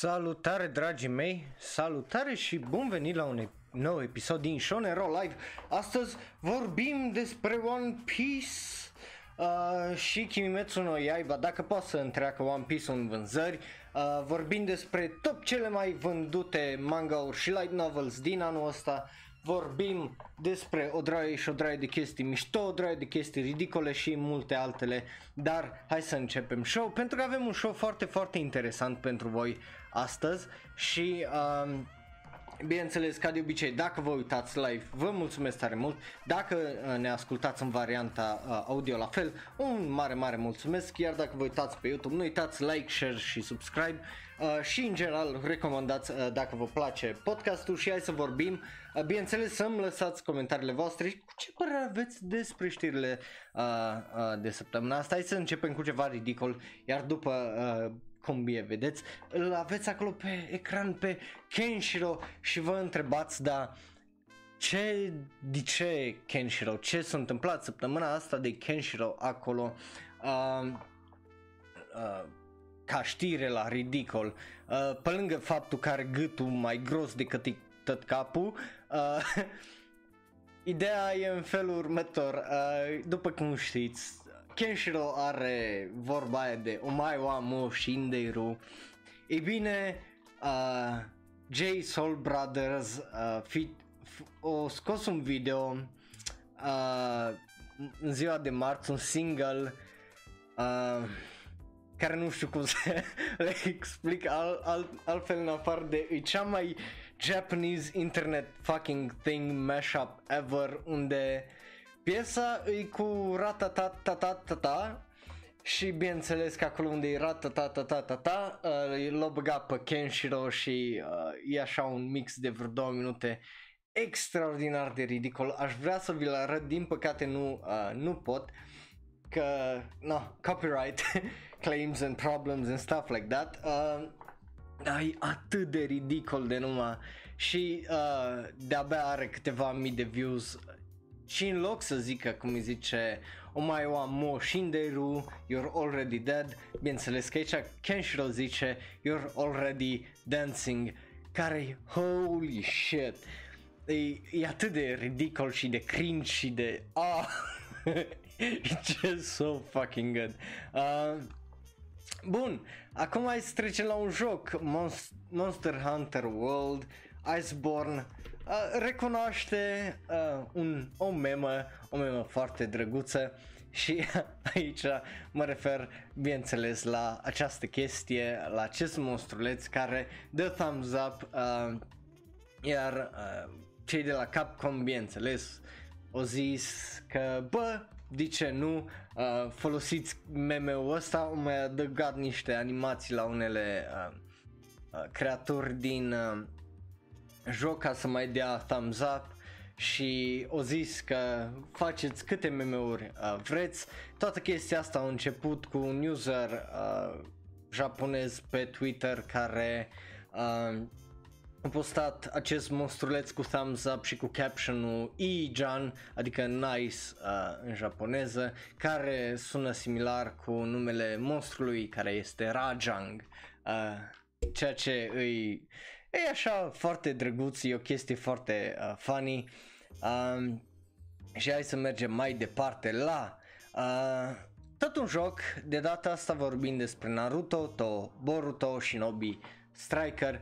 Salutare dragii mei, salutare și bun venit la un nou episod din Shonero Live. Astăzi vorbim despre One Piece uh, și Kimetsu no Yaiba, dacă poate să întreacă One Piece în vânzări. Uh, vorbim despre top cele mai vândute manga-uri și light novels din anul ăsta vorbim despre o draie și o draie de chestii mișto, o draie de chestii ridicole și multe altele, dar hai să începem show pentru că avem un show foarte, foarte interesant pentru voi astăzi și um, Bineînțeles, ca de obicei, dacă vă uitați live, vă mulțumesc tare mult. Dacă uh, ne ascultați în varianta uh, audio la fel, un mare, mare mulțumesc. Iar dacă vă uitați pe YouTube, nu uitați like, share și subscribe. Uh, și în general recomandați uh, dacă vă place podcastul și hai să vorbim. Uh, bineînțeles să-mi lăsați comentariile voastre și cu ce părere aveți despre știrile uh, uh, de săptămâna asta. Hai să începem cu ceva ridicol, iar după uh, cum bine vedeți, îl aveți acolo pe ecran pe Kenshiro și vă întrebați, da, ce, de ce Kenshiro, ce s-a întâmplat săptămâna asta de Kenshiro acolo, uh, uh, ca știre la ridicol, uh, pe lângă faptul că are gâtul mai gros decât tot capul, uh, ideea e în felul următor, uh, după cum știți, Kenshiro are vorba aia de Omai wa mo shinderu. Ei bine, uh, J Soul Brothers uh, fi, f- o scos un video uh, în ziua de marți, un single uh, care nu știu cum să le explic al, al, altfel în afară de e cea mai Japanese internet fucking thing mashup ever unde piesa e cu ratatatata și bineînțeles că acolo unde e ratatatata uh, l-a băgat pe Kenshiro și uh, e așa un mix de vreo două minute extraordinar de ridicol. Aș vrea să vi-l arăt, din păcate nu, uh, nu pot că, no, copyright claims and problems and stuff like that. Uh, dar e atât de ridicol de numai și uh, de-abia are câteva mii de views și în loc să zică cum îi zice o mai o mo shinderu, you're already dead, bineînțeles că aici Kenshiro zice you're already dancing, care holy shit, e, e atât de ridicol și de cringe și de ah, it's just so fucking good. Uh, Bun, acum hai să trecem la un joc, Monst- Monster Hunter World, Iceborne, uh, recunoaște uh, un, o memă, o memă foarte drăguță și aici mă refer, bineînțeles, la această chestie, la acest monstruleț care dă thumbs up, uh, iar uh, cei de la Capcom, bineînțeles, au zis că, bă, de ce nu, uh, folosiți meme-ul ăsta, au mai adăugat niște animații la unele uh, uh, creaturi din uh, joc ca să mai dea thumbs up și o zis că faceți câte meme-uri uh, vreți. Toată chestia asta a început cu un user uh, japonez pe Twitter care uh, a postat acest monstruleț cu thumbs up și cu captionul Ijan, adică nice uh, în japoneză, care sună similar cu numele monstrului care este Rajang, uh, ceea ce îi e așa foarte drăguț, e o chestie foarte uh, funny. Um, și hai să mergem mai departe la uh, tot un joc, de data asta vorbim despre Naruto, to Boruto, Shinobi, Striker.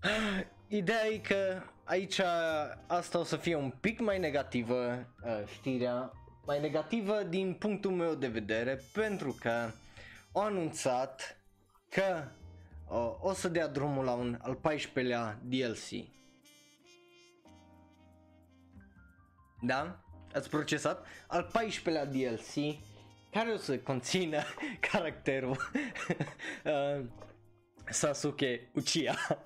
Ideea e că aici asta o să fie un pic mai negativă uh, știrea, mai negativă din punctul meu de vedere pentru că au anunțat că uh, o să dea drumul la un al 14-lea DLC. Da? Ați procesat? Al 14-lea DLC care o să conțină caracterul uh, Sasuke Uchiha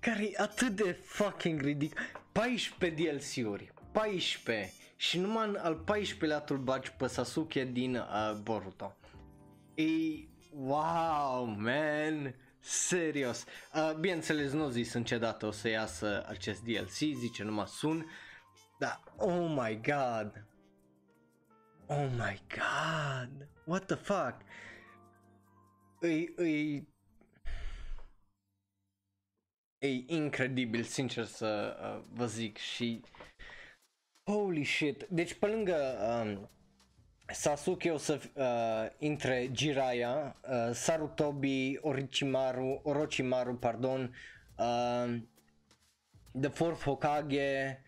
care e atât de fucking ridic 14 DLC-uri 14 și numai în al 14-lea tu bagi pe Sasuke din uh, Boruto e wow man serios. Uh, bineînțeles nu zis în ce dată o să iasă acest DLC zice numai sun. Dar oh my god. Oh my god. What the fuck? Îi, îi e incredibil, sincer să uh, vă zic și holy shit, deci pe lângă um, Sasuke o să uh, intre Jiraiya, uh, Sarutobi, Orochimaru, Orochimaru, pardon, uh, The Fourth Hokage,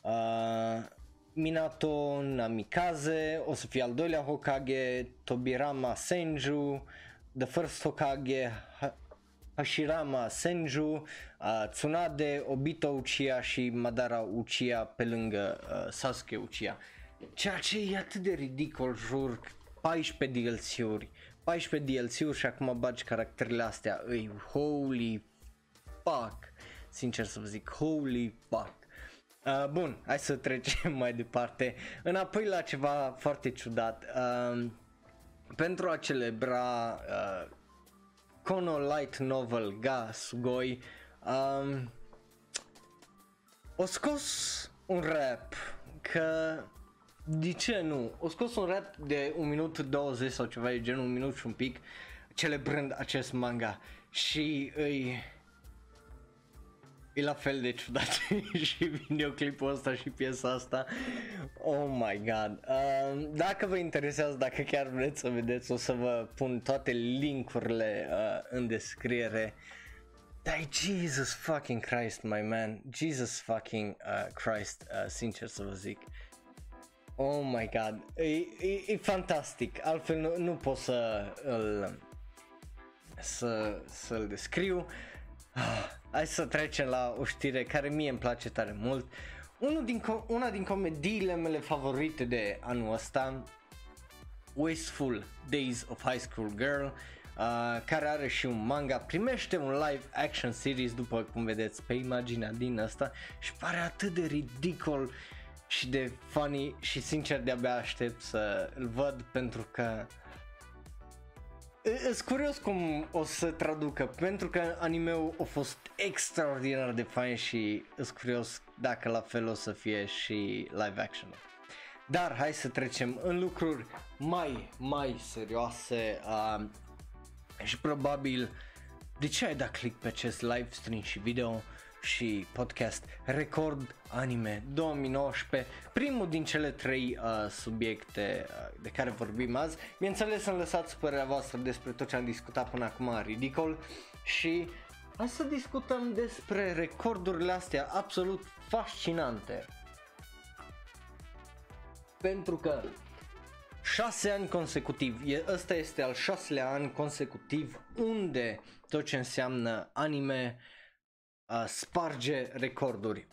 uh, Minato Namikaze, o să fie al doilea Hokage, Tobirama Senju, The First Hokage, Hashirama Senju, uh, Tsunade, Obito Uchiha și Madara Uchiha pe lângă uh, Sasuke Uchiha. Ceea ce e atât de ridicol, jur, 14 DLC-uri, 14 DLC-uri și acum bagi caracterele astea, îi, holy fuck, sincer să vă zic, holy fuck. Uh, bun, hai să trecem mai departe. Înapoi la ceva foarte ciudat. Uh, pentru a celebra uh, Kono Light Novel Ga Sugoi, um, o scos un rap că de ce nu? O scos un rap de un minut 20 sau ceva de genul, un minut și un pic, celebrând acest manga și îi... E la fel de ciudat și videoclipul ăsta și piesa asta. Oh my god. Uh, dacă vă interesează, dacă chiar vreți să vedeți, o să vă pun toate linkurile uh, în descriere. Dar Jesus fucking Christ, my man. Jesus fucking uh, Christ, uh, sincer să vă zic. Oh my god, e, e, e fantastic, altfel nu, nu pot să îl, să, să-l descriu. Ah, hai să trecem la o știre care mie îmi place tare mult. Unul din, una din comediile mele favorite de anul ăsta, Wasteful Days of High School Girl, uh, care are și un manga, primește un live action series după cum vedeți pe imaginea din asta și pare atât de ridicol și de funny și sincer de-abia aștept să îl văd pentru că Sunt curios cum o să traducă, pentru că animeul a fost extraordinar de fain și sunt curios dacă la fel o să fie și live action. Dar hai să trecem în lucruri mai, mai serioase uh, și probabil de ce ai dat click pe acest live stream și video? Și podcast Record Anime 2019, primul din cele trei uh, subiecte uh, de care vorbim azi. Bineînțeles să-mi lăsați părerea voastră despre tot ce am discutat până acum ridicol și hai să discutăm despre recordurile astea absolut fascinante. Pentru că 6 ani consecutiv, e, ăsta este al șaselea an consecutiv unde tot ce înseamnă anime uh, uh, sparge recorduri.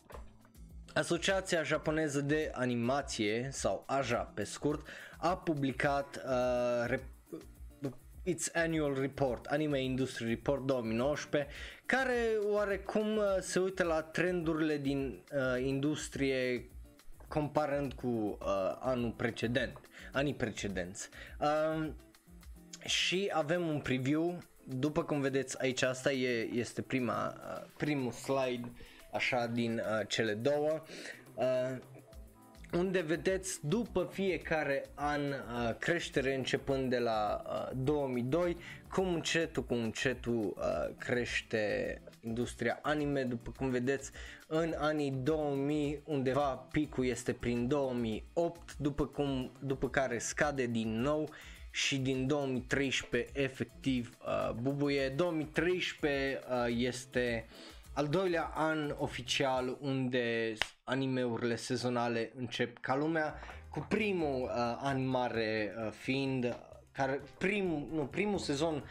Asociația japoneză de animație sau AJA pe scurt a publicat uh, rep- its annual report, Anime Industry Report 2019, care oarecum uh, se uită la trendurile din uh, industrie comparând cu uh, anul precedent, anii precedenți. Uh, și avem un preview după cum vedeți aici asta e, este prima, uh, primul slide așa din uh, cele două. Uh, unde vedeți după fiecare an uh, creștere începând de la uh, 2002 cum încetul cu încetul uh, crește industria anime. După cum vedeți în anii 2000 undeva picul este prin 2008 după cum după care scade din nou și din 2013 efectiv uh, bubuie. 2013 uh, este al doilea an oficial unde animeurile sezonale încep ca lumea, cu primul uh, an mare uh, fiind care prim, nu, primul sezon uh,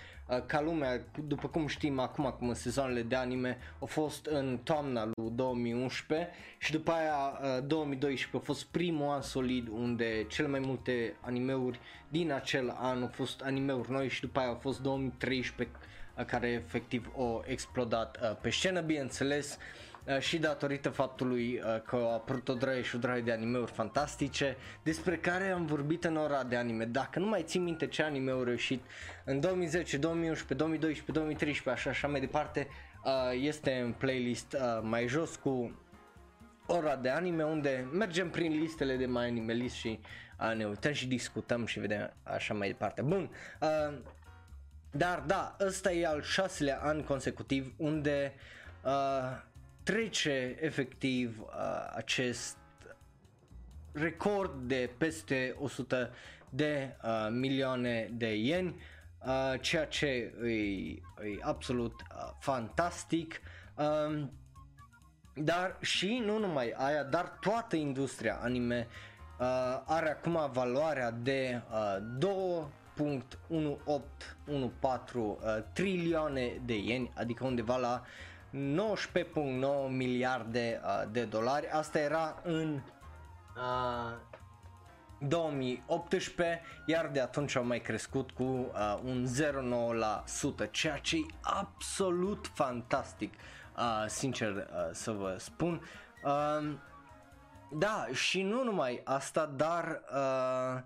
ca lumea, după cum știm acum, acum în sezoanele de anime, a fost în toamna lui 2011 și după aia uh, 2012 a fost primul an solid unde cele mai multe animeuri din acel an au fost animeuri noi și după aia a fost 2013 uh, care efectiv au explodat uh, pe scenă, bineînțeles. Uh, Uh, și datorită faptului uh, că a apărut o draie și o draie de animeuri fantastice despre care am vorbit în ora de anime. Dacă nu mai țin minte ce anime au reușit în 2010, 2011, 2012, 2013, așa așa mai departe, uh, este în playlist mai jos cu ora de anime unde mergem prin listele de mai anime list și ne uităm și discutăm și vedem așa mai departe. Bun, dar da, ăsta e al șaselea an consecutiv unde uh, trece efectiv uh, acest record de peste 100 de uh, milioane de ieni, uh, ceea ce e, e absolut uh, fantastic. Um, dar și nu numai aia, dar toată industria anime uh, are acum valoarea de uh, 2.1814 uh, trilioane de ieni, adică undeva la 19.9 miliarde uh, de dolari. Asta era în uh, 2018, iar de atunci au mai crescut cu uh, un 0,9%, ceea ce e absolut fantastic, uh, sincer uh, să vă spun. Uh, da, și nu numai asta, dar uh,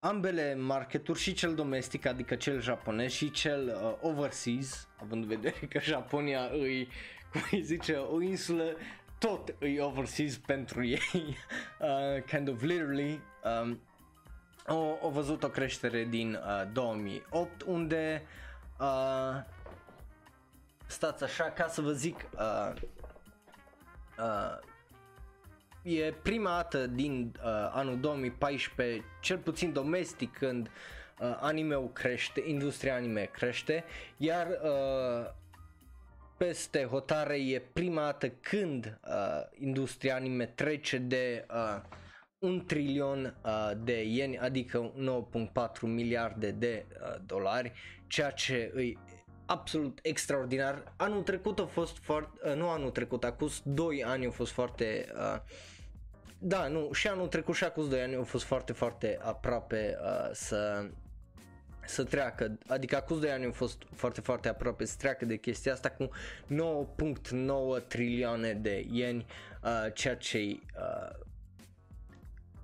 ambele marketuri, și cel domestic, adică cel japonez și cel uh, overseas, având în vedere că Japonia îi, cum îi zice, o insulă tot îi overseas pentru ei, uh, kind of literally. Um, au, au văzut o creștere din uh, 2008 unde uh, stați așa ca să vă zic uh, uh, e prima dată din uh, anul 2014 cel puțin domestic când uh, anime-ul crește, industria anime crește, iar uh, peste hotare e prima dată când uh, industria anime trece de uh, un trilion uh, de ieni, adică 9.4 miliarde de uh, dolari, ceea ce îi absolut extraordinar. Anul trecut a fost foarte, uh, nu anul trecut, acum 2 ani au fost foarte uh, da, nu, și anul trecut și acum 2 ani au fost foarte, foarte aproape uh, să să treacă, adică acum 2 ani au fost foarte, foarte aproape să treacă de chestia asta cu 9.9 trilioane de ieni, uh, ceea ce uh,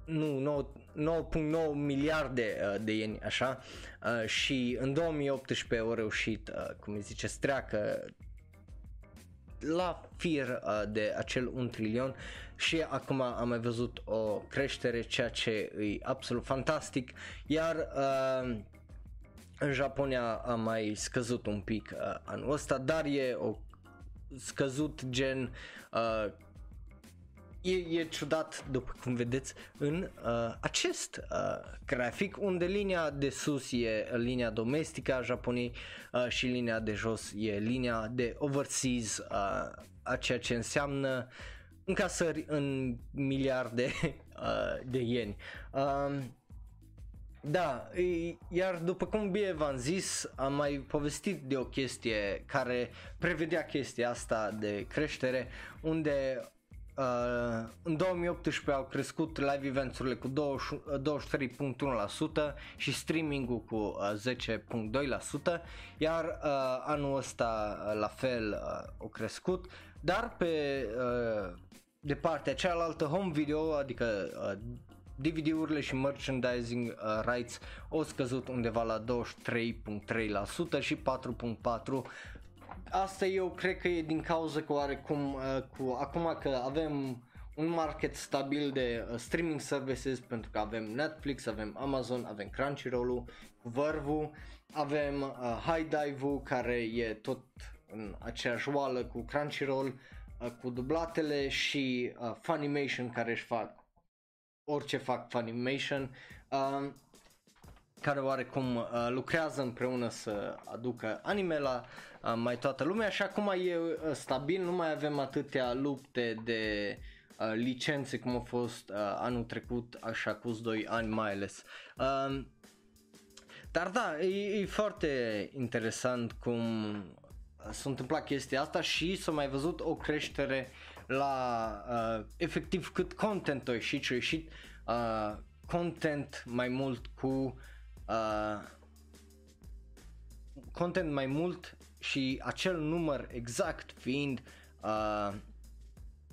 nu, 9.9 miliarde uh, de ieni, așa, uh, și în 2018 au reușit, uh, cum îi zice, să treacă la fir uh, de acel 1 trilion. Și acum am mai văzut o creștere, ceea ce e absolut fantastic, iar uh, în Japonia a mai scăzut un pic uh, anul ăsta, dar e o scăzut gen uh, e, e ciudat după cum vedeți în uh, acest uh, grafic unde linia de sus e linia domestică a Japoniei uh, și linia de jos e linia de overseas uh, a ceea ce înseamnă încasări în miliarde uh, de ieni. Uh, da, iar după cum bine v-am zis, am mai povestit de o chestie care prevedea chestia asta de creștere, unde uh, în 2018 au crescut live events-urile cu 23.1% și streaming-ul cu uh, 10.2%, iar uh, anul ăsta uh, la fel uh, au crescut, dar pe uh, de partea cealaltă home video, adică uh, DVD-urile și merchandising uh, rights au scăzut undeva la 23.3% și 4.4% Asta eu cred că e din cauza că oarecum uh, cu acum că avem un market stabil de uh, streaming services pentru că avem Netflix, avem Amazon, avem Crunchyroll-ul, Verve, avem uh, High Dive-ul care e tot în aceeași oală cu Crunchyroll, uh, cu dublatele și uh, Funimation care își fac orice fac Funimation, uh, care oarecum uh, lucrează împreună să aducă anime la uh, mai toată lumea și acum e uh, stabil, nu mai avem atâtea lupte de uh, licențe cum a fost uh, anul trecut, așa cu 2 ani mai ales. Uh, dar da, e, e foarte interesant cum s-a întâmplat chestia asta și s-a mai văzut o creștere la uh, efectiv cât content a ieșit și a ieșit uh, content mai mult cu uh, content mai mult și acel număr exact fiind uh,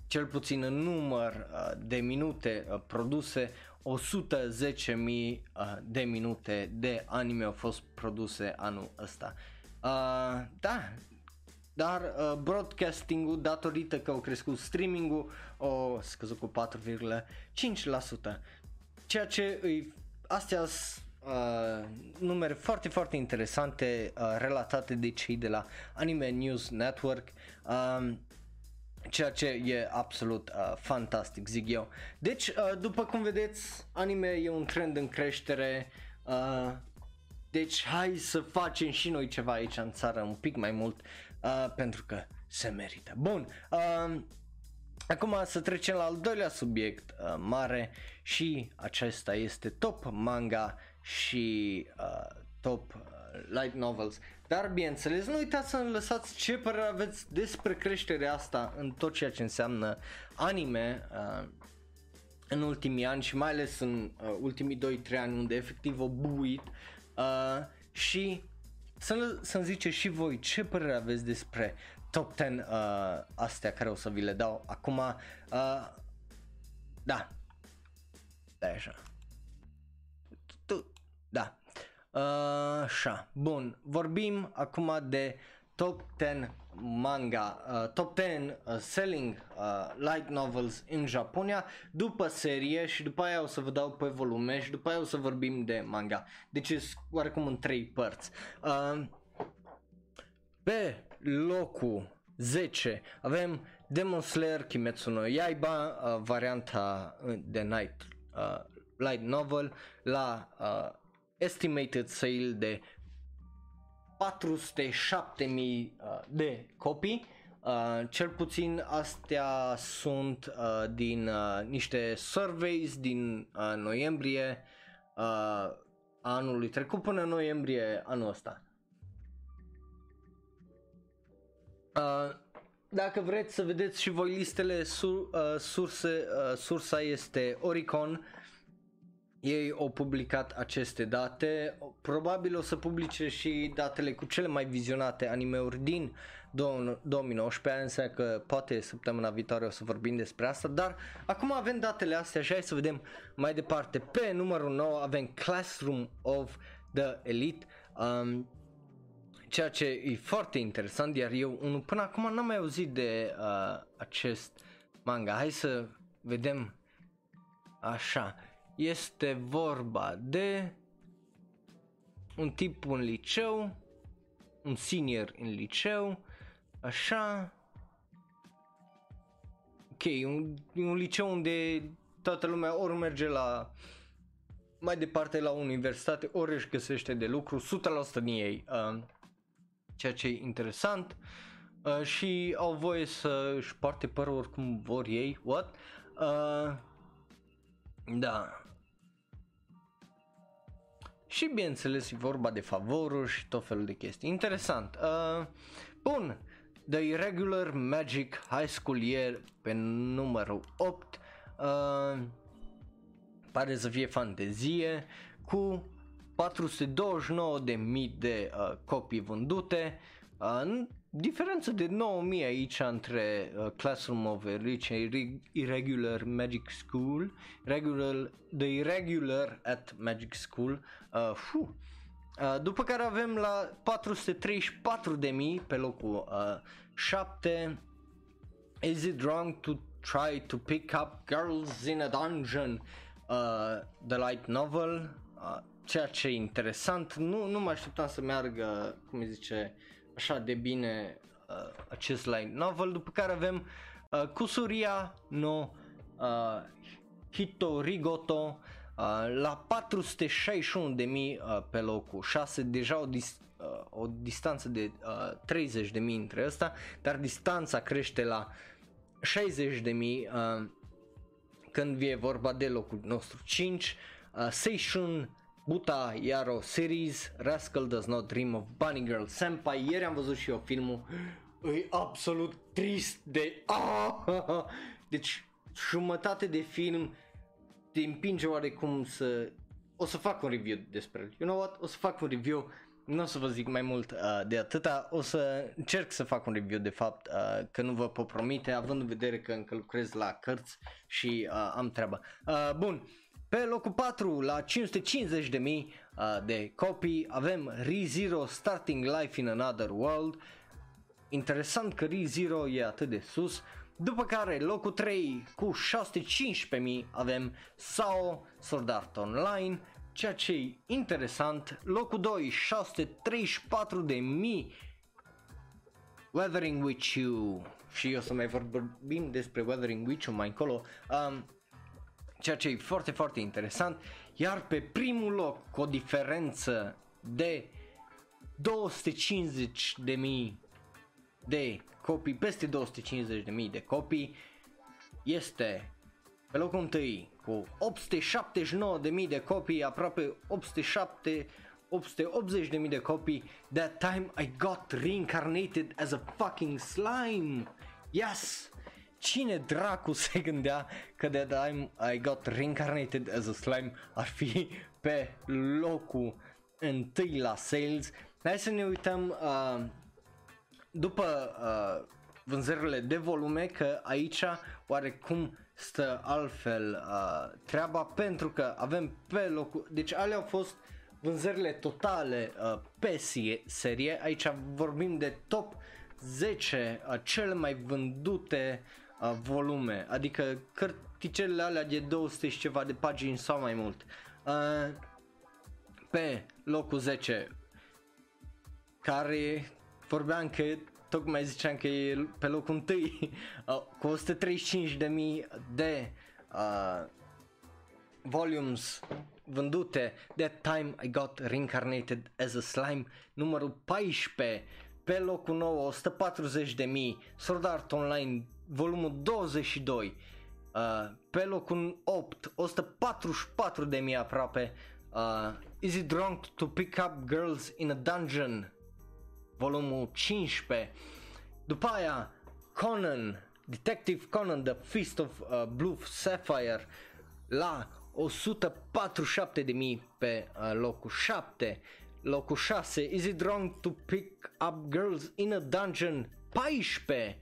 cel puțin în număr uh, de minute uh, produse 110.000 uh, de minute de anime au fost produse anul ăsta. Uh, da, dar uh, broadcasting-ul, datorită că au crescut streaming-ul, o scăzut cu 4,5%. Ceea ce îi, astea sunt uh, numere foarte, foarte interesante uh, relatate de cei de la Anime News Network. Um, ceea ce e absolut uh, fantastic, zic eu. Deci, uh, după cum vedeți, anime e un trend în creștere. Uh, deci, hai să facem și noi ceva aici în țară un pic mai mult, uh, pentru că se merită. Bun, uh, acum să trecem la al doilea subiect uh, mare și acesta este top manga și uh, top uh, light novels. Dar bineînțeles, nu uitați să ne lăsați ce părere aveți despre creșterea asta în tot ceea ce înseamnă anime uh, în ultimii ani și mai ales în uh, ultimii 2-3 ani unde efectiv o buit uh, și să, să-mi ziceți și voi ce părere aveți despre top 10 uh, astea care o să vi le dau acum. Uh, da. Da, așa. Așa, bun, vorbim acum de top 10 manga, uh, top 10 uh, selling uh, light novels în Japonia după serie și după aia o să vă dau pe volume și după aia o să vorbim de manga. Deci e oarecum în trei părți. Uh, pe locul 10 avem Demon Slayer Kimetsu no Yaiba, uh, varianta de night uh, light novel la uh, estimated sale de 407.000 uh, de copii. Uh, cel puțin astea sunt uh, din uh, niște surveys din uh, noiembrie uh, anului trecut până noiembrie anul ăsta. Uh, dacă vreți să vedeți și voi listele, sur, uh, surse, uh, sursa este Oricon ei au publicat aceste date, probabil o să publice și datele cu cele mai vizionate animeuri din 2019, înseamnă că poate săptămâna viitoare o să vorbim despre asta, dar acum avem datele astea și hai să vedem mai departe. Pe numărul 9 avem Classroom of the Elite, um, ceea ce e foarte interesant, iar eu unul până acum n-am mai auzit de uh, acest manga. Hai să vedem așa este vorba de un tip în liceu, un senior în liceu, așa. Ok, un, un liceu unde toată lumea ori merge la mai departe la universitate, ori își găsește de lucru, 100% din ei, uh, ceea ce e interesant uh, și au voie să își parte părul oricum vor ei, what? Uh, da, și bineînțeles e vorba de favoruri și tot felul de chestii. Interesant. Uh, bun. The Irregular Magic High School Year pe numărul 8. Uh, pare să fie fantezie cu 429.000 de uh, copii vândute. Uh, diferență de 9000 aici între uh, Classroom of Rich Irregular Magic School, regular, The Irregular at Magic School, uh, uh, după care avem la 434.000 pe locul uh, 7 Is it wrong to try to pick up girls in a dungeon? Uh, the light novel, uh, ceea ce e interesant, nu, nu mă așteptam să meargă, cum îi zice, așa de bine uh, acest light novel, după care avem uh, Kusuria no uh, Hitorigoto uh, la 461 de mii uh, pe locul 6, deja o, dis- uh, o distanță de uh, 30 de mii între ăsta, dar distanța crește la 60 de mii uh, când vie vorba de locul nostru 5, uh, Seishun Buta Yaro Series, Rascal Does Not Dream of Bunny Girl Senpai, ieri am văzut și eu filmul, e absolut trist de... Ah! Deci jumătate de film te împinge oarecum să... O să fac un review despre el. You know what? O să fac un review nu o să vă zic mai mult uh, de atâta, o să încerc să fac un review de fapt, uh, că nu vă pot promite, având în vedere că încă lucrez la cărți și uh, am treabă. Uh, bun, pe locul 4 la 550 de mii uh, de copii avem ReZero Starting Life in Another World. Interesant că ReZero e atât de sus. După care locul 3 cu 615.000 avem SAO Sword Art Online, ceea ce e interesant. Locul 2 634.000 Weathering With You. Și o să mai vorbim despre Weathering With You mai încolo, um, ceea ce e foarte, foarte interesant, iar pe primul loc, cu o diferență de 250 de mii de copii, peste 250 de mii de copii, este pe locul întâi cu 879 de mii de copii, aproape 807 880.000 de copii. That time I got reincarnated as a fucking slime. Yes! Cine dracu se gândea că that time I got reincarnated as a slime ar fi pe locul întâi la sales? Hai să ne uităm uh, după uh, vânzările de volume că aici oarecum stă altfel uh, treaba pentru că avem pe locul, deci alea au fost vânzările totale uh, pe serie, aici vorbim de top 10 uh, cele mai vândute uh, volume, adică cărticelele alea de 200 și ceva de pagini sau mai mult. Uh, pe locul 10 care vorbeam că tocmai ziceam că e pe locul întâi. Uh, cu 135.000 de uh, volumes vândute That time I got reincarnated as a slime numărul 14 pe locul 9 140 de mii Sword Art Online volumul 22 uh, pe locul 8 144 de mii aproape uh, Is it wrong to pick up girls in a dungeon volumul 15 după aia Conan Detective Conan The Fist of uh, Blue Sapphire la 147.000 pe uh, locul 7 locul 6 Is it wrong to pick up girls in a dungeon? 14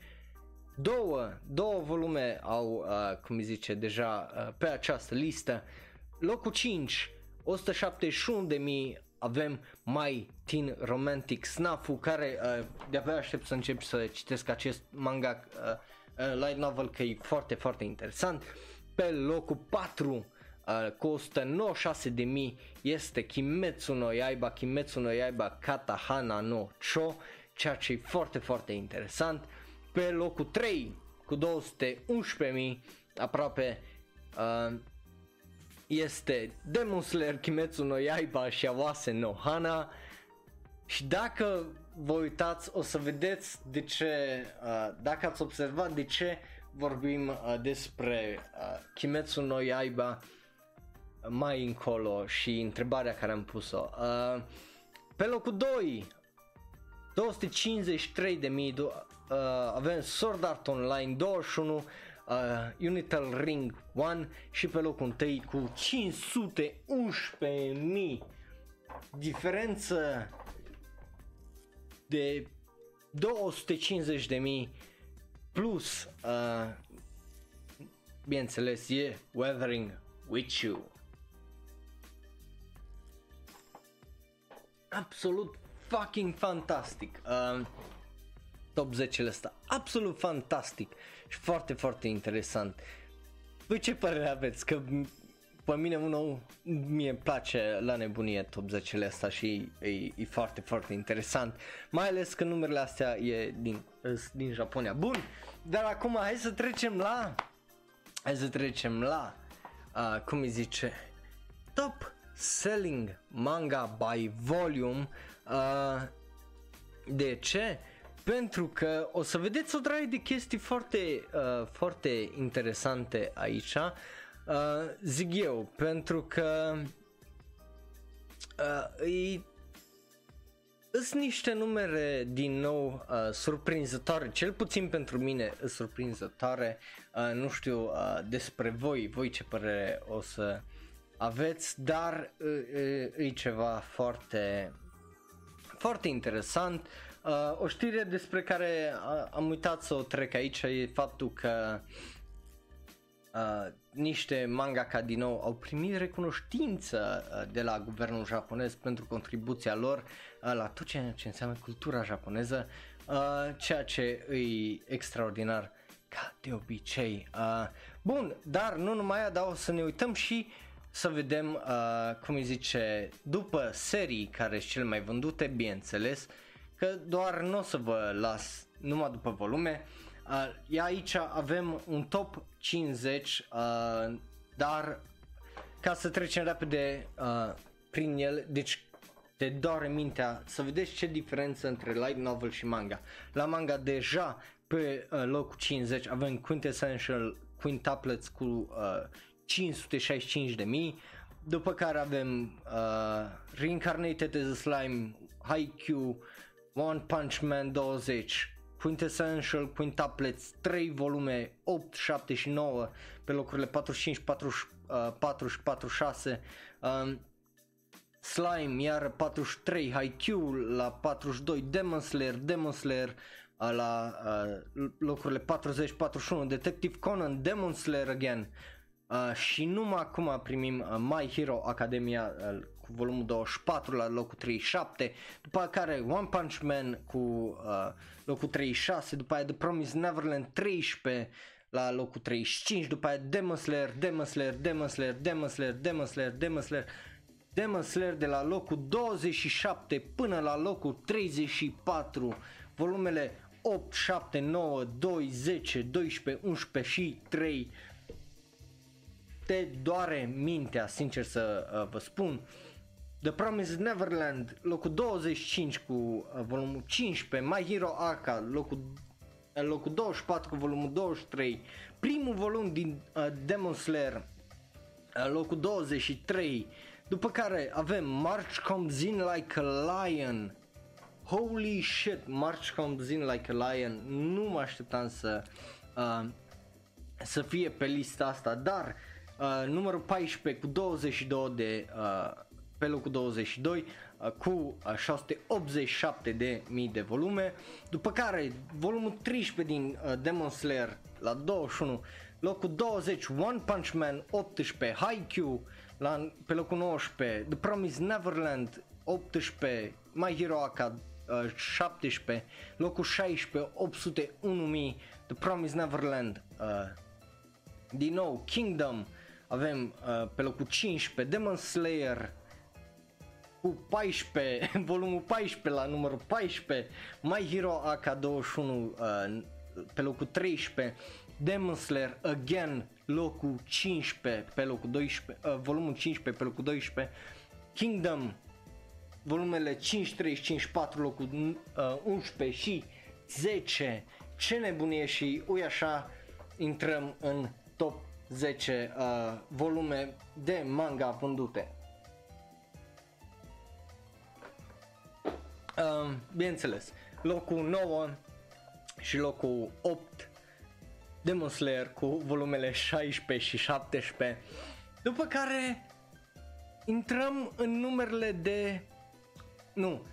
două, două volume au, uh, cum îi zice, deja uh, pe această listă. Locul 5, 171.000 avem My Teen Romantic Snafu care uh, de-abia aștept să încep să citesc acest manga uh, uh, light novel că e foarte, foarte interesant. Pe locul 4 uh, cu 196 de mii este Kimetsu no Yaiba, Kimetsu no Yaiba Katahana no Cho, ceea ce e foarte, foarte interesant. Pe locul 3 cu 211.000 aproape uh, este Demon Slayer Kimetsu no Yaiba și Awase no Hana și dacă vă uitați o să vedeți de ce, uh, dacă ați observat de ce vorbim uh, despre uh, Kimetsu no Yaiba mai încolo și întrebarea care am pus-o. Uh, pe locul 2, 253 de mii, uh, avem Sword Art Online 21, uh, Unital Ring 1 și pe locul 1 cu 511 mii. Diferență de 250 de mii plus uh, bineînțeles e Weathering with You absolut fucking fantastic. Uh, top 10 ăsta, absolut fantastic și foarte, foarte interesant. Voi ce părere aveți? Că pe mine unul mie îmi place la nebunie top 10 ăsta și e, e, foarte, foarte interesant. Mai ales că numerele astea e din, din Japonia. Bun, dar acum hai să trecem la... Hai să trecem la... Uh, cum îi zice? Top selling manga by volume. Uh, de ce? Pentru că o să vedeți o draie de chestii foarte, uh, foarte interesante aici. Uh, zic eu, pentru că uh, e sunt niște numere din nou uh, surprinzătoare, cel puțin pentru mine surprinzătoare, uh, nu știu uh, despre voi, voi ce părere o să aveți, dar e ceva foarte, foarte interesant. Uh, o știre despre care am uitat să o trec aici e faptul că uh, niște mangaka din nou au primit recunoștință uh, de la guvernul japonez pentru contribuția lor uh, la tot ceea ce înseamnă cultura japoneză, uh, ceea ce e extraordinar ca de obicei. Uh, bun, dar nu numai aia, dar o să ne uităm și uh, să vedem, uh, cum îi zice, după serii care sunt cele mai vândute, bineînțeles, că doar nu o să vă las numai după volume. Uh, aici avem un top 50, uh, dar ca să trecem repede uh, prin el, deci te doare mintea să vedeți ce diferență între light novel și manga. La manga deja pe uh, locul 50 avem Quintessential Quintuplets cu uh, 565 de mii, după care avem uh, Reincarnated as a Slime, Haikyuu, One Punch Man 20, Quintessential Quintuplets, 3 volume, 8, 7 și 9 pe locurile 45, 44 și 46. Um, Slime iar 43, Haikyuu la 42, Demon Slayer, Demon Slayer uh, la uh, locurile 40, 41, Detective Conan, Demon Slayer again, Uh, și numai acum primim uh, My Hero Academia uh, cu volumul 24 la locul 37, după care One Punch Man cu uh, locul 36, după aia The Promised Neverland 13 la locul 35, după aia Demon Slayer, Demon Slayer, Demon Slayer, Demon Slayer, Demon Slayer, Demon Slayer, Demon Slayer de la locul 27 până la locul 34, volumele 8, 7, 9, 2, 10, 12, 11 și 3 te doare mintea, sincer să uh, vă spun. The Promised Neverland, locul 25 cu uh, volumul 15, My Hero Arca, locul, uh, locul 24 cu volumul 23, primul volum din uh, Demon Slayer, uh, locul 23, după care avem March Comes In Like a Lion, Holy shit, March Comes In Like a Lion, nu mă așteptam să, uh, să fie pe lista asta, dar uh, Uh, numărul 14 cu 22 de uh, pe locul 22 uh, cu uh, 687 de mii de volume, după care volumul 13 din uh, Demon Slayer la 21, locul 20 One Punch Man 18, Haikyuu la, pe locul 19, The Promised Neverland 18, My Hero Acad uh, 17, locul 16 801.000, The Promised Neverland uh, din nou Kingdom avem uh, pe locul 15 Demon Slayer cu 14, volumul 14 la numărul 14, My Hero AK21 uh, pe locul 13, Demon Slayer Again locul 15 pe locul 12, uh, volumul 15 pe locul 12, Kingdom volumele 5, 3 5, 4 locul uh, 11 și 10, ce nebunie și ui așa intrăm în top 10 uh, volume de manga vândute. Uh, bineînțeles, locul 9 și locul 8 Demon Slayer cu volumele 16 și 17 după care intrăm în numerele de nu,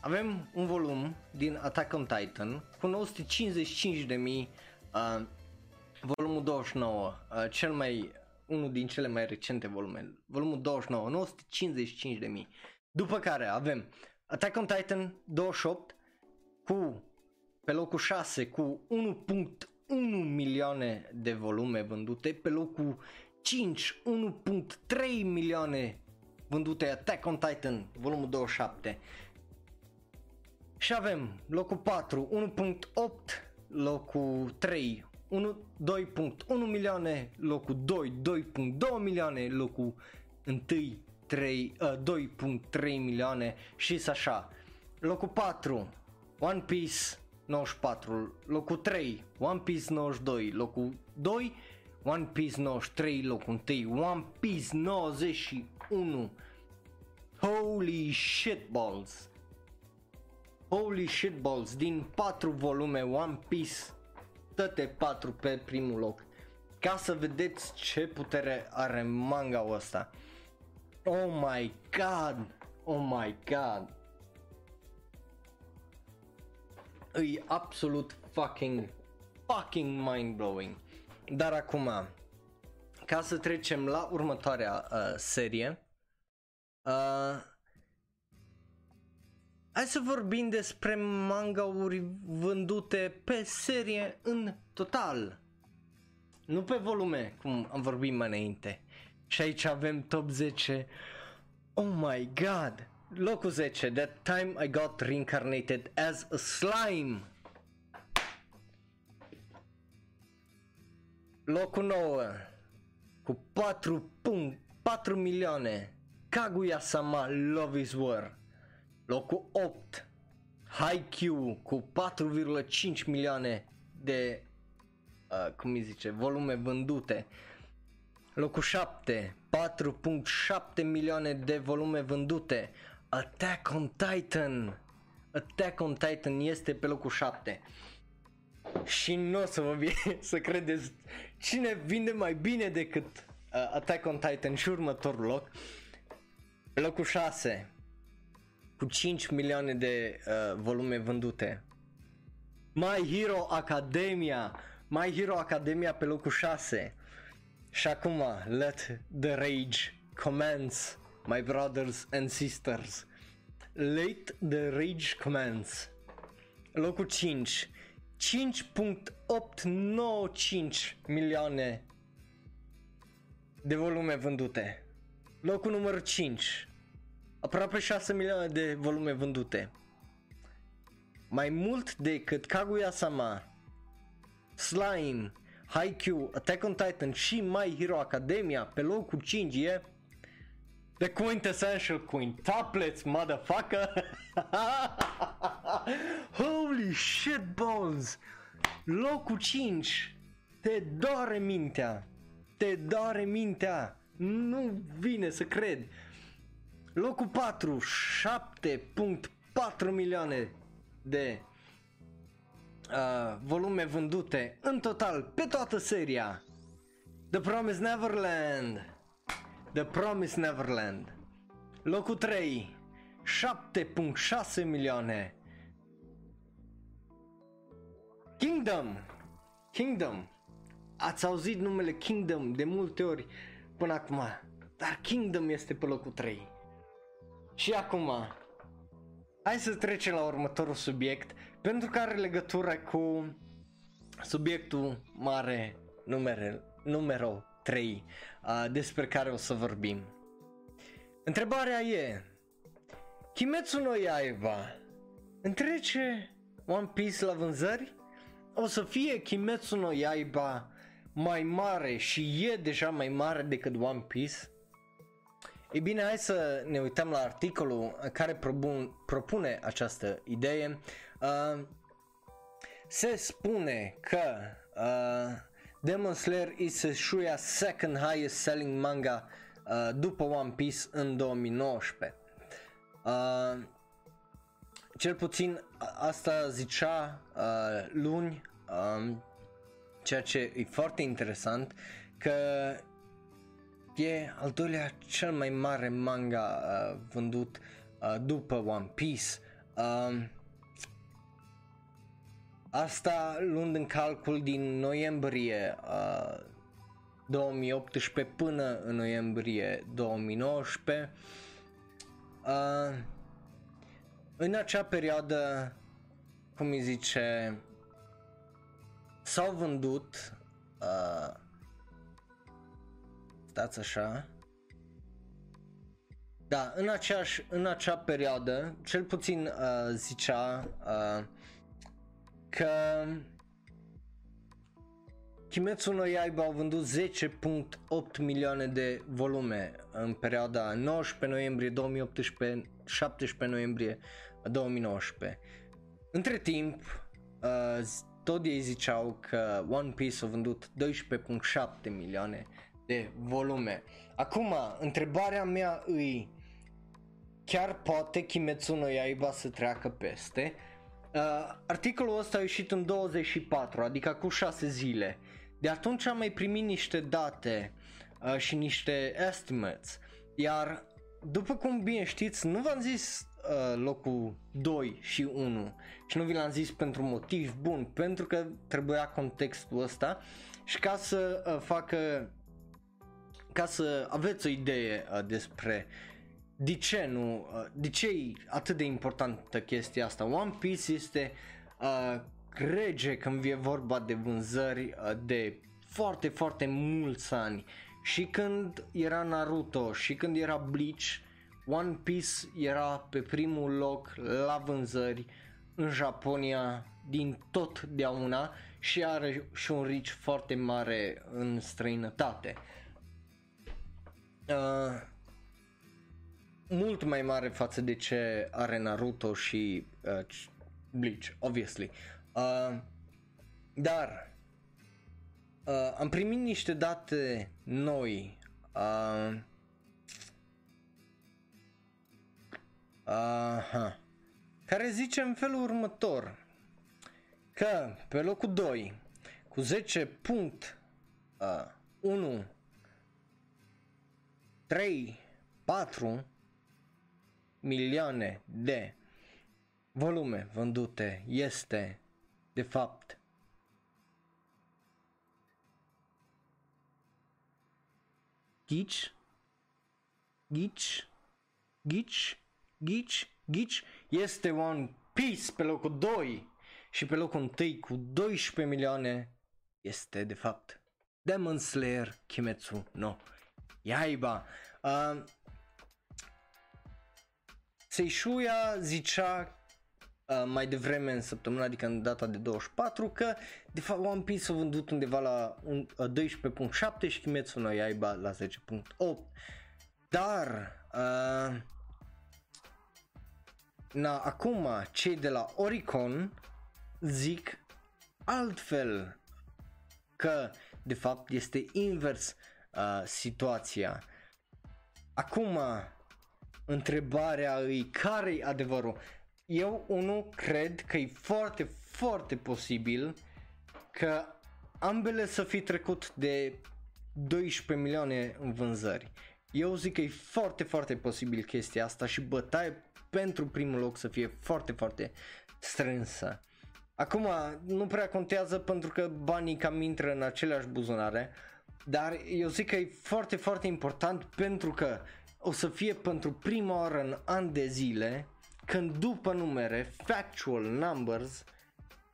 avem un volum din Attack on Titan cu 955.000 uh, volumul 29, uh, cel mai, unul din cele mai recente volume, volumul 29, 955 de mii. După care avem Attack on Titan 28 cu pe locul 6 cu 1.1 milioane de volume vândute, pe locul 5 1.3 milioane vândute Attack on Titan volumul 27 și avem locul 4 1.8 locul 3 1, 2.1 milioane, locul 2, 2.2 milioane, locul 1, 3, uh, 2.3 milioane și așa. Locul 4, One Piece 94, locul 3, One Piece 92, locul 2, One Piece 93, locul 1, One Piece 91. Holy shitballs! Holy shitballs! Din 4 volume One Piece toate patru pe primul loc. Ca să vedeți ce putere are manga ăsta. Oh my god! Oh my god! E absolut fucking, fucking mind-blowing. Dar acum, ca să trecem la următoarea uh, serie, uh, Hai să vorbim despre mangauri vândute pe serie în total. Nu pe volume, cum am vorbit mai înainte. Și aici avem top 10. Oh my god! Locul 10. That time I got reincarnated as a slime. Locul 9. Cu 4 punct, 4 milioane. Kaguya-sama Love is War. Locul 8. Haikyuu cu 4,5 milioane de uh, cum îi zice, volume vândute locul 7 4.7 milioane de volume vândute Attack on Titan Attack on Titan este pe locul 7 și nu o să vă vie să credeți cine vinde mai bine decât uh, Attack on Titan și următorul loc. Pe locul 6 cu 5 milioane de uh, volume vândute. My Hero Academia, My Hero Academia pe locul 6. Și acum, let the rage commence, my brothers and sisters. Let the rage commence. Locul 5, 5.895 milioane de volume vândute. Locul numărul 5. Aproape 6 milioane de volume vândute. Mai mult decât Kaguya-sama, Slime, Haikyuu, Attack on Titan și My Hero Academia pe locul 5 e The Quintessential Quintuplets, motherfucker! Holy shit balls! Locul 5 te doare mintea. Te doare mintea. Nu vine să cred. Locul 4, 7.4 milioane de uh, volume vândute în total pe toată seria. The Promised Neverland. The Promised Neverland. Locul 3, 7.6 milioane. Kingdom. Kingdom. Ați auzit numele Kingdom de multe ori până acum, dar Kingdom este pe locul 3. Și acum, hai să trecem la următorul subiect, pentru că are legătură cu subiectul mare numere, numero 3 uh, despre care o să vorbim. Întrebarea e, Kimetsu no Yaiba întrece One Piece la vânzări? O să fie Kimetsu no Yaiba mai mare și e deja mai mare decât One Piece? Ei bine, hai să ne uităm la articolul care propun, propune această idee. Uh, se spune că uh, Demon Slayer is Shuya second highest selling manga uh, după One Piece în 2019. Uh, cel puțin asta zicea uh, luni, um, ceea ce e foarte interesant, că e al doilea cel mai mare manga uh, vândut uh, după One Piece. Uh, asta luând în calcul din noiembrie uh, 2018 până în noiembrie 2019. Uh, în acea perioadă, cum îi zice, s-au vândut uh, stați așa da, în, aceeași, în acea perioadă, cel puțin uh, zicea uh, că Kimetsu no Yaiba au vândut 10.8 milioane de volume în perioada 19 noiembrie 2018 17 noiembrie 2019. Între timp, uh, tot ei ziceau că One Piece a vândut 12.7 milioane de volume. Acum, întrebarea mea îi chiar poate Kimetsu no Yaiba să treacă peste? Uh, articolul ăsta a ieșit în 24, adică cu 6 zile. De atunci am mai primit niște date uh, și niște estimates. Iar după cum bine știți, nu v-am zis uh, locul 2 și 1 și nu vi l-am zis pentru motiv bun, pentru că trebuia contextul ăsta și ca să uh, facă ca să aveți o idee uh, despre de ce nu, uh, de ce e atât de importantă chestia asta. One Piece este uh, rege când e vorba de vânzări uh, de foarte, foarte mulți ani. Și când era Naruto și când era Bleach, One Piece era pe primul loc la vânzări în Japonia din tot de una și are și un reach foarte mare în străinătate. Uh, mult mai mare față de ce are Naruto și uh, Bleach, obviously. Uh, dar uh, am primit niște date noi. Uh, Aha. Care zice în felul următor că pe locul 2 cu 10 punct uh, 1 3 4 milioane de volume vândute este de fapt Ghici Ghici Ghici Ghici Ghici este One Piece pe locul 2 și pe locul 1 cu 12 milioane este de fapt Demon Slayer Kimetsu no Yaiba. Uh, Seishuya zicea uh, mai devreme în săptămâna, adică în data de 24, că de fapt One Piece a vândut undeva la un, uh, 12.7 și Kimetsu no Yaiba la 10.8. Dar uh, na, acum cei de la Oricon zic altfel că de fapt este invers uh, situația. Acum întrebarea îi care e adevărul? Eu unul cred că e foarte, foarte posibil că ambele să fi trecut de 12 milioane în vânzări. Eu zic că e foarte, foarte posibil chestia asta și bătaie pentru primul loc să fie foarte, foarte strânsă. Acum, nu prea contează pentru că banii cam intră în aceleași buzunare, dar eu zic că e foarte, foarte important pentru că o să fie pentru prima oară în ani de zile când după numere, factual numbers,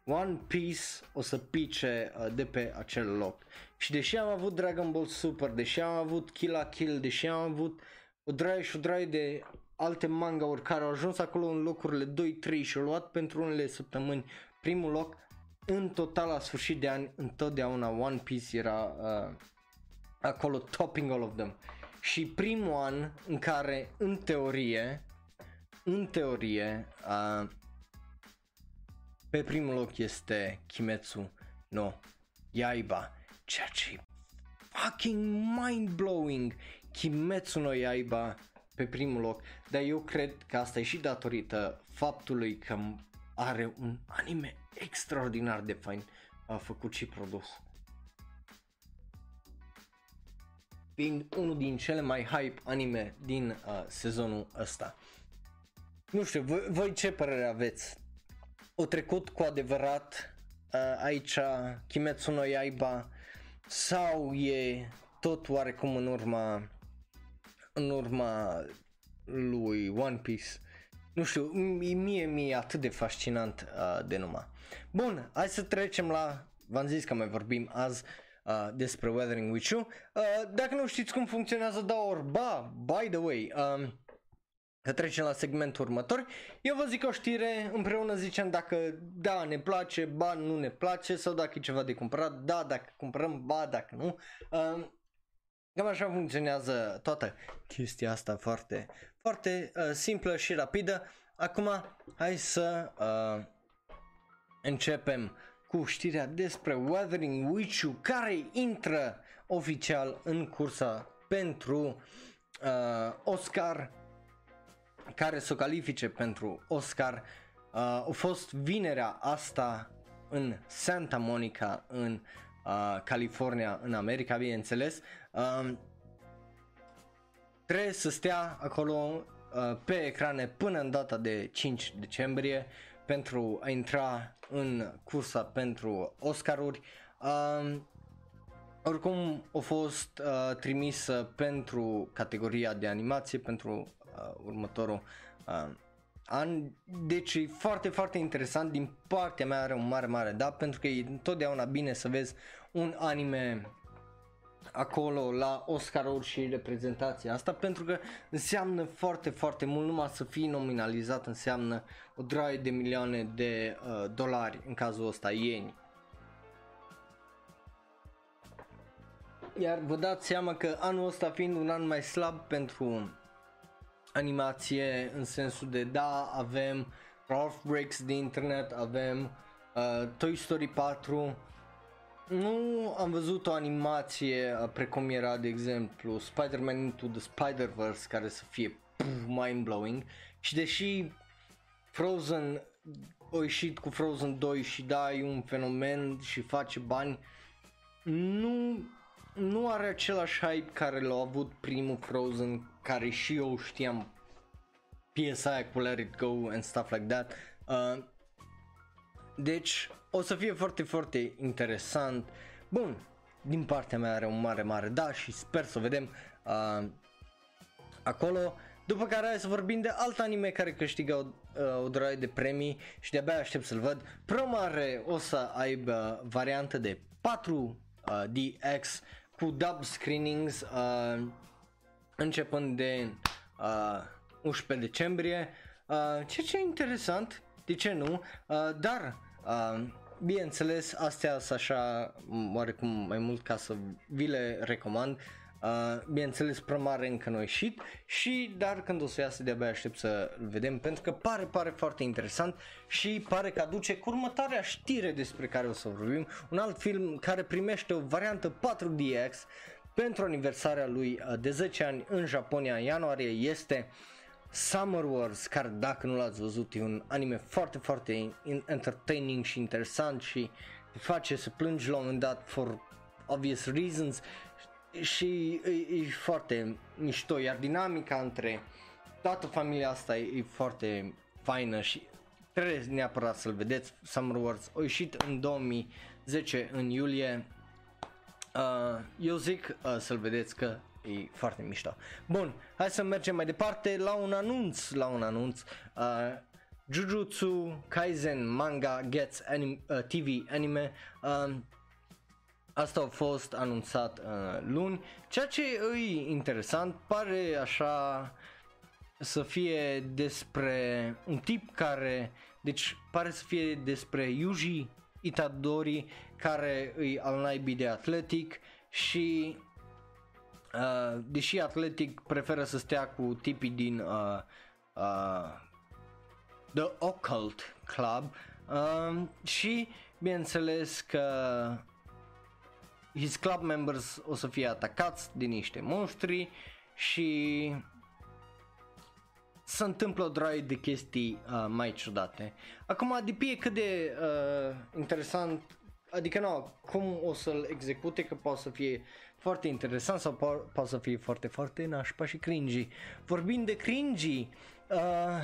One Piece o să pice uh, de pe acel loc. Și deși am avut Dragon Ball Super, deși am avut Kill la Kill, deși am avut o draie și o draie de alte manga-uri care au ajuns acolo în locurile 2-3 și au luat pentru unele săptămâni primul loc, în total la sfârșit de ani, întotdeauna One Piece era uh, acolo topping all of them. Și primul an în care, în teorie, în teorie, uh, pe primul loc este Kimetsu no Yaiba, ceea ce fucking mind-blowing. Kimetsu no Yaiba pe primul loc, dar eu cred că asta e și datorită faptului că are un anime extraordinar de fain a făcut și produs. Fiind unul din cele mai hype anime din uh, sezonul ăsta. Nu știu, voi, voi ce părere aveți? O trecut cu adevărat uh, aici Kimetsu no Yaiba sau e tot oarecum în urma în urma lui One Piece nu știu, mie mi-e atât de fascinant uh, de numai. Bun, hai să trecem la, v-am zis că mai vorbim azi uh, despre Weathering with You. Uh, dacă nu știți cum funcționează da ori ba, by the way, um, să trecem la segmentul următor. Eu vă zic o știre, împreună zicem dacă da, ne place, ba, nu ne place sau dacă e ceva de cumpărat, da, dacă cumpărăm, ba, dacă nu. Uh, cam așa funcționează toată chestia asta foarte, foarte uh, simplă și rapidă. Acum hai să uh, începem cu știrea despre Weathering Witch care intră oficial în cursa pentru uh, Oscar care să o califice pentru Oscar. Uh, a fost vinerea asta în Santa Monica în uh, California în America bineînțeles. Uh, trebuie să stea acolo uh, pe ecrane până în data de 5 decembrie pentru a intra în cursa pentru Oscaruri. Uh, oricum a fost uh, trimisă pentru categoria de animație pentru uh, următorul uh, an. Deci e foarte, foarte interesant. Din partea mea are un mare, mare da, pentru că e întotdeauna bine să vezi un anime acolo la Oscaruri și reprezentația asta pentru că înseamnă foarte foarte mult. Numai să fii nominalizat înseamnă o draie de milioane de uh, dolari în cazul ăsta ieni. Iar vă dați seama că anul ăsta fiind un an mai slab pentru animație în sensul de da avem Ralph Breaks de internet avem uh, Toy Story 4 nu am văzut o animație uh, precum era de exemplu Spider-Man Into the Spider-Verse care să fie mind-blowing și deși Frozen o ieșit cu Frozen 2 și da, e un fenomen și face bani, nu, nu are același hype care l-a avut primul Frozen, care și eu știam piesa aia cu Let It Go and stuff like that. Uh, deci o să fie foarte, foarte interesant. Bun, din partea mea are un mare, mare da și sper să o vedem uh, acolo. După care hai să vorbim de alt anime care câștigă o, uh, o droaie de premii și de-abia aștept să-l văd. Promare o să aibă variantă de 4 uh, DX cu dub screenings uh, începând de uh, 11 decembrie, uh, ceea ce e interesant, de ce nu, uh, dar uh, bineînțeles astea sunt așa oarecum mai mult ca să vi le recomand, Uh, bineînțeles, promare încă nu a ieșit și dar când o să iasă de-abia aștept să-l vedem pentru că pare, pare foarte interesant și pare că aduce cu următoarea știre despre care o să vorbim, un alt film care primește o variantă 4DX pentru aniversarea lui uh, de 10 ani în Japonia în ianuarie este Summer Wars, care dacă nu l-ați văzut e un anime foarte, foarte entertaining și interesant și te face să plângi la un moment dat for obvious reasons și e, e foarte mișto, iar dinamica între toată familia asta e, e foarte faină și trebuie neapărat să-l vedeți. Summer Wars a ieșit în 2010 în iulie. Uh, eu zic uh, să-l vedeți că e foarte mișto. Bun, hai să mergem mai departe la un anunț, la un anunț. Uh, Jujutsu Kaisen manga gets anim- uh, TV anime. Uh, Asta a fost anunțat uh, luni, ceea ce e interesant, pare așa să fie despre un tip care, deci pare să fie despre Yuji Itadori care îi al naibii de atletic și uh, deși atletic preferă să stea cu tipii din uh, uh, The Occult Club uh, și bineînțeles că his club members o să fie atacați de niște monștri și se întâmplă o draie de chestii uh, mai ciudate. Acum depinde cât de uh, interesant, adică nu, cum o să-l execute, că poate să fie foarte interesant sau po- poate să fie foarte, foarte nașpa și cringy. Vorbind de cringy, uh,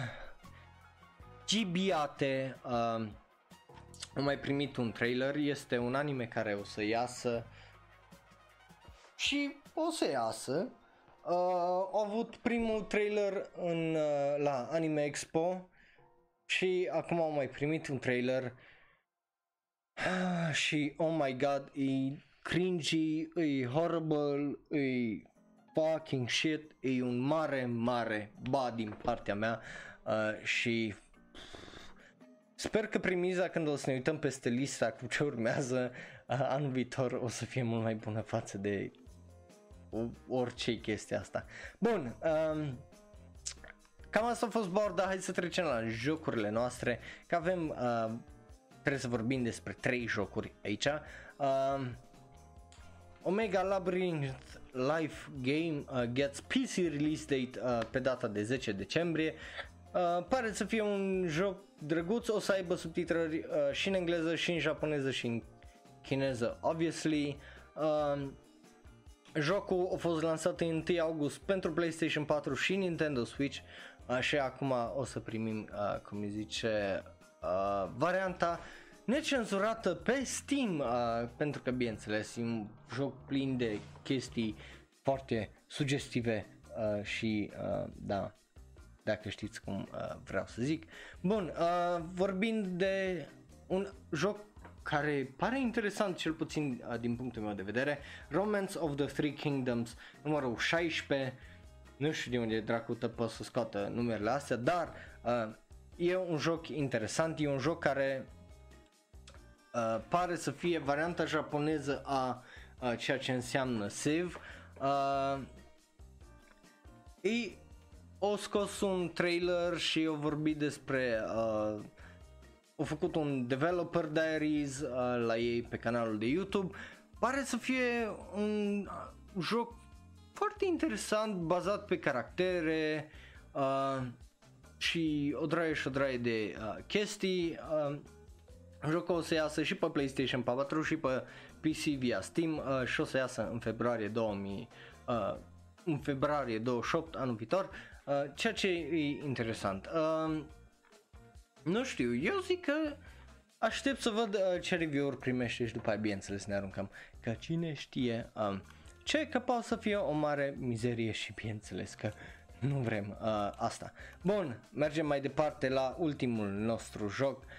Gibiate uh, am mai primit un trailer, este un anime care o să iasă și o să iasă. Uh, au avut primul trailer în, uh, la Anime Expo și acum au mai primit un trailer și oh my god, e cringy, e horrible, e fucking shit, e un mare, mare ba din partea mea uh, și sper că primiza când o să ne uităm peste lista cu ce urmează uh, anul viitor o să fie mult mai bună față de orice chestia asta. Bun, um, cam asta a fost borda, hai să trecem la jocurile noastre, că avem, uh, trebuie să vorbim despre trei jocuri aici. Uh, Omega Labyrinth Life Game uh, gets PC release date uh, pe data de 10 decembrie. Uh, pare să fie un joc drăguț, o să aibă subtitrări uh, și în engleză și în japoneză și în chineză, obviously. Uh, Jocul a fost lansat în 1 august pentru PlayStation 4 și Nintendo Switch și acum o să primim, uh, cum îi zice, uh, varianta necenzurată pe Steam, uh, pentru că, bineînțeles, e un joc plin de chestii foarte sugestive uh, și, uh, da, dacă știți cum uh, vreau să zic. Bun, uh, vorbind de un joc care pare interesant cel puțin uh, din punctul meu de vedere, Romance of the Three Kingdoms, numărul 16, nu știu de unde dracu poate să scoată numerele astea, dar uh, e un joc interesant, e un joc care uh, pare să fie varianta japoneză a uh, ceea ce înseamnă Civ. Uh, ei au scos un trailer și au vorbit despre uh, au făcut un developer diaries uh, la ei pe canalul de YouTube. Pare să fie un uh, joc foarte interesant, bazat pe caractere uh, și o draie și o draie de uh, chestii. Uh, jocul o să iasă și pe PlayStation 4 și pe PC via Steam uh, și o să iasă în februarie 2000, uh, în februarie 28 anul viitor, uh, ceea ce e interesant. Uh, nu știu, eu zic că aștept să văd uh, ce review-uri primește și după aia bineînțeles ne aruncăm. Că cine știe uh, ce că poate să fie o mare mizerie și bineînțeles că nu vrem uh, asta. Bun, mergem mai departe la ultimul nostru joc uh,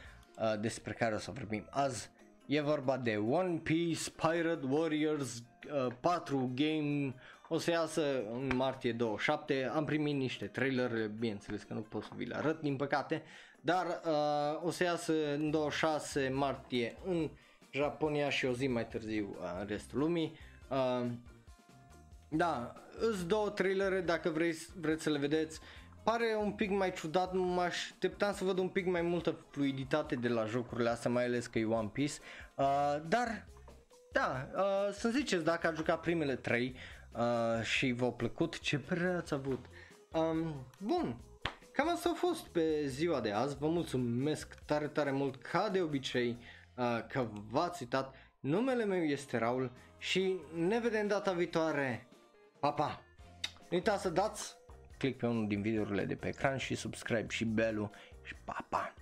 despre care o să vorbim azi. E vorba de One Piece Pirate Warriors uh, 4 game o să iasă în martie 27, am primit niște trailer, bineînțeles că nu pot să vi le arăt din păcate, dar uh, o să iasă în 26 martie în Japonia și o zi mai târziu uh, în restul lumii. Uh, da, îți două trailere dacă vreți, vreți să le vedeți. Pare un pic mai ciudat, mă așteptam să văd un pic mai multă fluiditate de la jocurile astea, mai ales că e One Piece. Uh, dar, da, uh, să ziceți dacă ați jucat primele trei uh, și v-au plăcut, ce părere ați avut. Um, bun, cam asta a fost pe ziua de azi, vă mulțumesc tare tare mult ca de obicei uh, că v-ați uitat. Numele meu este Raul și ne vedem data viitoare. Pa, pa! Nu uitați să dați click pe unul din videourile de pe ecran și subscribe și belul și pa, pa!